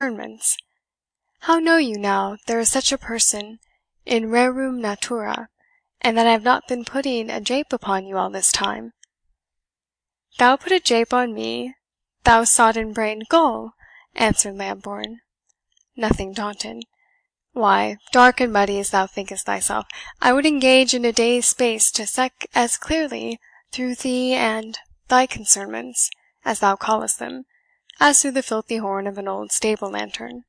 concernments. How know you now there is such a person in rerum natura, and that I have not been putting a jape upon you all this time?" "Thou put a jape on me, thou sodden brained gull!" answered Lambourne, nothing daunted. "Why, dark and muddy as thou thinkest thyself, I would engage in a day's space to seek as clearly through thee and thy concernments, as thou callest them, as through the filthy horn of an old stable lantern."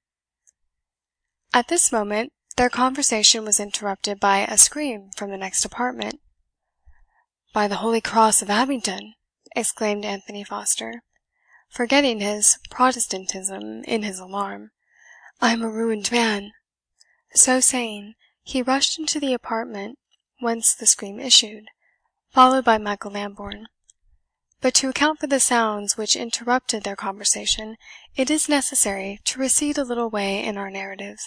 At this moment their conversation was interrupted by a scream from the next apartment. "By the holy cross of Abingdon!" exclaimed Anthony Foster, forgetting his Protestantism in his alarm, "I am a ruined man!" So saying, he rushed into the apartment whence the scream issued, followed by Michael Lambourne. But to account for the sounds which interrupted their conversation, it is necessary to recede a little way in our narrative.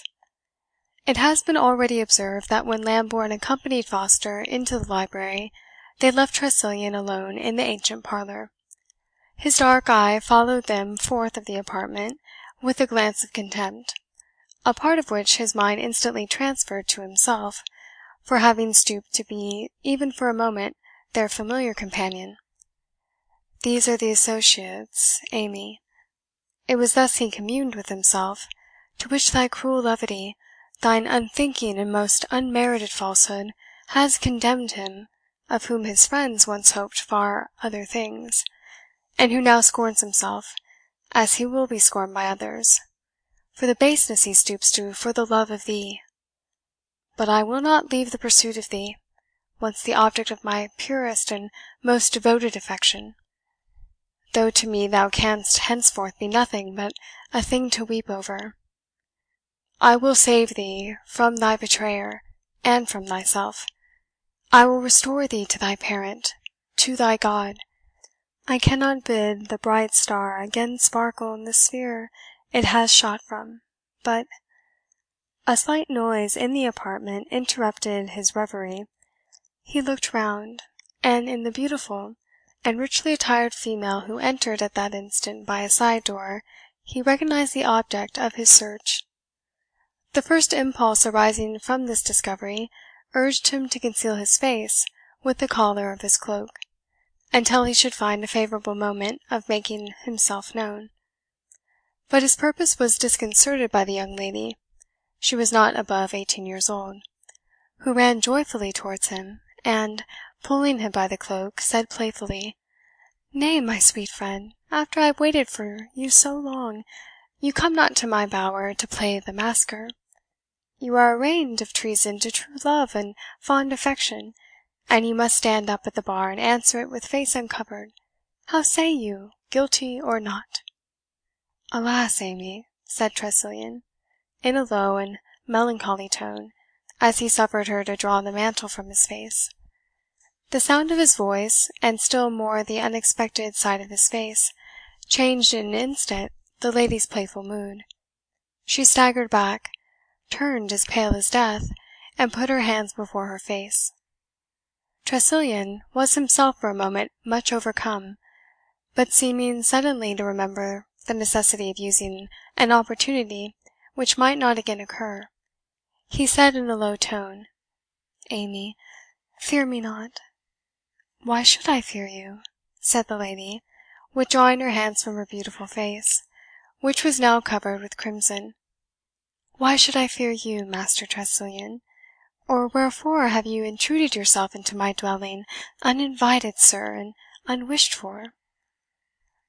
It has been already observed that when Lambourne accompanied Foster into the library, they left Tressilian alone in the ancient parlour. His dark eye followed them forth of the apartment with a glance of contempt a part of which his mind instantly transferred to himself, for having stooped to be, even for a moment, their familiar companion. "These are the associates, Amy," it was thus he communed with himself, "to which thy cruel levity, thine unthinking and most unmerited falsehood, has condemned him, of whom his friends once hoped far other things, and who now scorns himself, as he will be scorned by others. For the baseness he stoops to for the love of thee. But I will not leave the pursuit of thee, once the object of my purest and most devoted affection, though to me thou canst henceforth be nothing but a thing to weep over. I will save thee from thy betrayer, and from thyself. I will restore thee to thy parent, to thy God. I cannot bid the bright star again sparkle in the sphere it has shot from, but" A slight noise in the apartment interrupted his reverie. He looked round, and in the beautiful and richly attired female who entered at that instant by a side door, he recognised the object of his search. The first impulse arising from this discovery urged him to conceal his face with the collar of his cloak, until he should find a favourable moment of making himself known. But his purpose was disconcerted by the young lady she was not above eighteen years old who ran joyfully towards him, and, pulling him by the cloak, said playfully, "Nay, my sweet friend, after I have waited for you so long, you come not to my bower to play the masquer. You are arraigned of treason to true love and fond affection, and you must stand up at the bar and answer it with face uncovered. How say you, guilty or not?" "Alas, Amy!" said Tressilian, in a low and melancholy tone, as he suffered her to draw the mantle from his face. The sound of his voice, and still more the unexpected sight of his face, changed in an instant the lady's playful mood. She staggered back, turned as pale as death, and put her hands before her face. Tressilian was himself for a moment much overcome, but seeming suddenly to remember the necessity of using an opportunity which might not again occur, he said in a low tone, "Amy, fear me not." "Why should I fear you?" said the lady, withdrawing her hands from her beautiful face, which was now covered with crimson. "Why should I fear you, Master Tressilian? or wherefore have you intruded yourself into my dwelling, uninvited, sir, and unwished for?"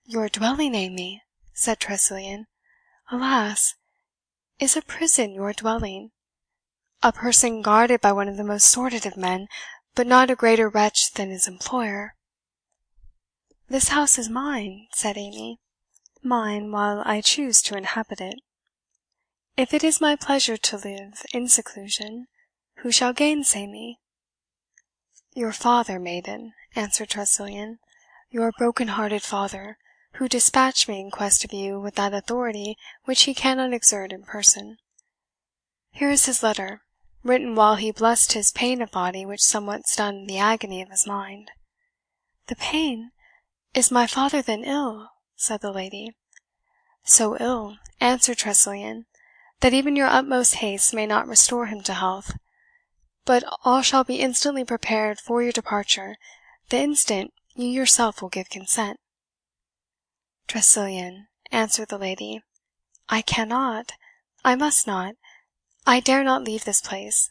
"Your dwelling, Amy!" said Tressilian. "Alas! is a prison your dwelling? A person guarded by one of the most sordid of men, but not a greater wretch than his employer." "This house is mine," said Amy "mine while I choose to inhabit it. If it is my pleasure to live in seclusion, who shall gainsay me?" "Your father, maiden," answered Tressilian, "your broken hearted father who dispatched me in quest of you with that authority which he cannot exert in person. Here is his letter, written while he blessed his pain of body which somewhat stunned the agony of his mind." "The pain! Is my father then ill?" said the lady. "So ill," answered Tressilian, "that even your utmost haste may not restore him to health. But all shall be instantly prepared for your departure, the instant you yourself will give consent." "Tressilian," answered the lady, "I cannot I must not I dare not leave this place.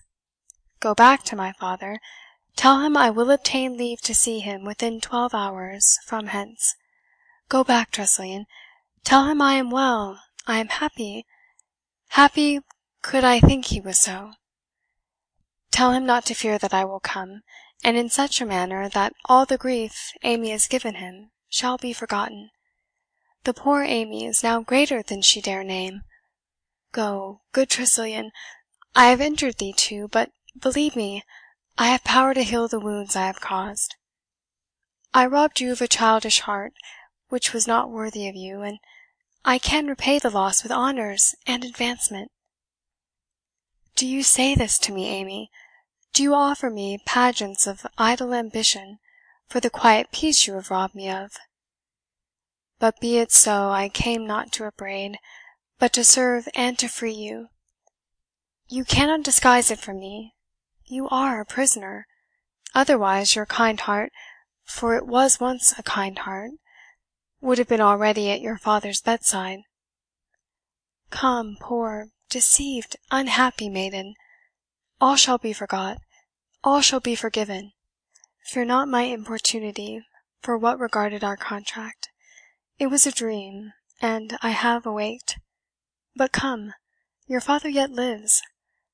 Go back to my father tell him I will obtain leave to see him within twelve hours from hence. Go back, Tressilian tell him I am well I am happy happy could I think he was so. Tell him not to fear that I will come, and in such a manner that all the grief Amy has given him shall be forgotten. The poor Amy is now greater than she dare name. Go, good Tressilian I have injured thee too, but, believe me, I have power to heal the wounds I have caused. I robbed you of a childish heart, which was not worthy of you, and I can repay the loss with honours and advancement. Do you say this to me, Amy? Do you offer me pageants of idle ambition for the quiet peace you have robbed me of? But be it so I came not to upbraid, but to serve and to free you. You cannot disguise it from me you are a prisoner; otherwise your kind heart for it was once a kind heart would have been already at your father's bedside. Come, poor, deceived, unhappy maiden! all shall be forgot, all shall be forgiven. Fear not my importunity for what regarded our contract. It was a dream, and I have awaked. But come, your father yet lives.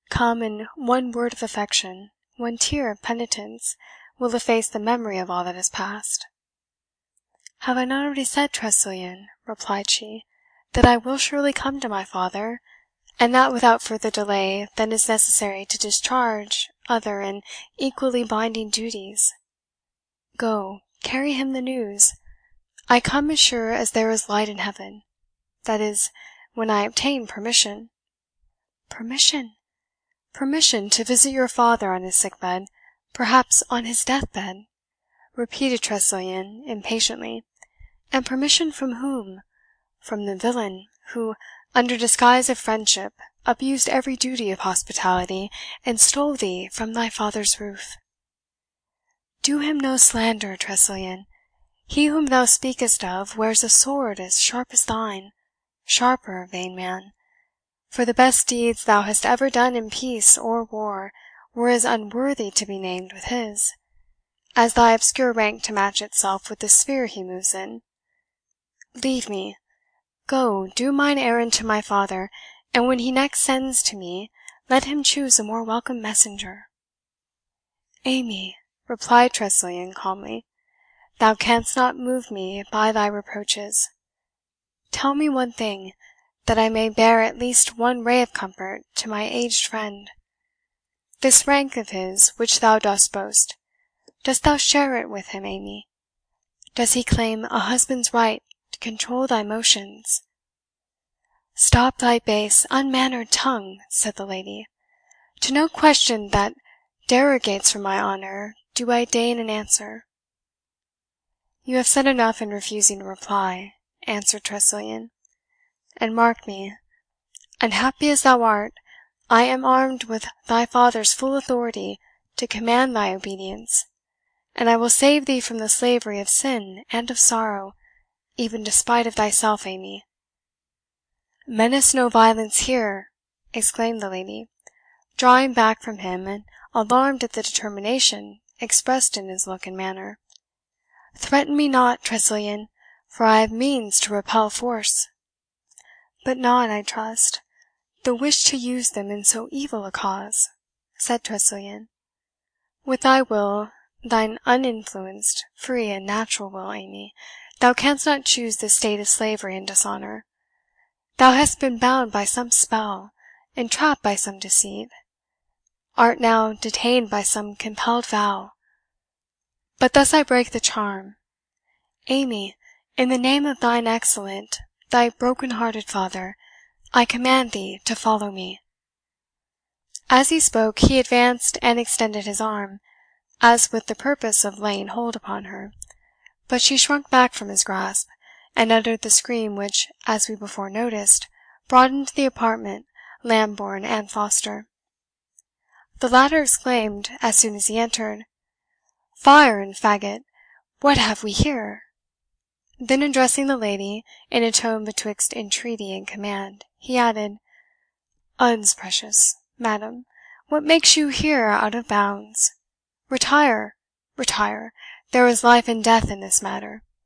Come, and one word of affection, one tear of penitence, will efface the memory of all that has passed." "Have I not already said, Tressilian," replied she, "that I will surely come to my father, and that without further delay than is necessary to discharge other and equally binding duties? Go, carry him the news. I come as sure as there is light in heaven that is, when I obtain permission." "Permission? "Permission to visit your father on his sick bed, perhaps on his death bed?" repeated Tressilian impatiently. "And permission from whom? From the villain who, under disguise of friendship, abused every duty of hospitality, and stole thee from thy father's roof." "Do him no slander, Tressilian. He whom thou speakest of wears a sword as sharp as thine sharper, vain man for the best deeds thou hast ever done in peace or war were as unworthy to be named with his, as thy obscure rank to match itself with the sphere he moves in. Leave me go, do mine errand to my father, and when he next sends to me, let him choose a more welcome messenger." "Amy," replied Tressilian calmly, "thou canst not move me by thy reproaches. Tell me one thing that I may bear at least one ray of comfort to my aged friend. This rank of his which thou dost boast, dost thou share it with him, Amy? Does he claim a husband's right to control thy motions?" "Stop thy base, unmannered tongue," said the lady. "To no question that derogates from my honour do I deign an answer." "You have said enough in refusing to reply," answered Tressilian. And mark me, unhappy as thou art, I am armed with thy father's full authority to command thy obedience, and I will save thee from the slavery of sin and of sorrow, even despite of thyself, Amy." "Menace no violence here!" exclaimed the lady, drawing back from him, and alarmed at the determination expressed in his look and manner. "Threaten me not, Tressilian, for I have means to repel force." "But not, I trust, the wish to use them in so evil a cause," said Tressilian. "With thy will, thine uninfluenced, free, and natural will, Amy, thou canst not choose this state of slavery and dishonour. Thou hast been bound by some spell, entrapped by some deceit, art now detained by some compelled vow. But thus I break the charm. Amy, in the name of thine excellent thy broken hearted father, I command thee to follow me." As he spoke, he advanced and extended his arm, as with the purpose of laying hold upon her; but she shrunk back from his grasp, and uttered the scream which, as we before noticed, brought into the apartment Lambourne and Foster. The latter exclaimed, as soon as he entered, "Fire and faggot, what have we here?" Then addressing the lady, in a tone betwixt entreaty and command, he added, "Uds precious! madam, what makes you here out of bounds? Retire, retire there is life and death in this matter.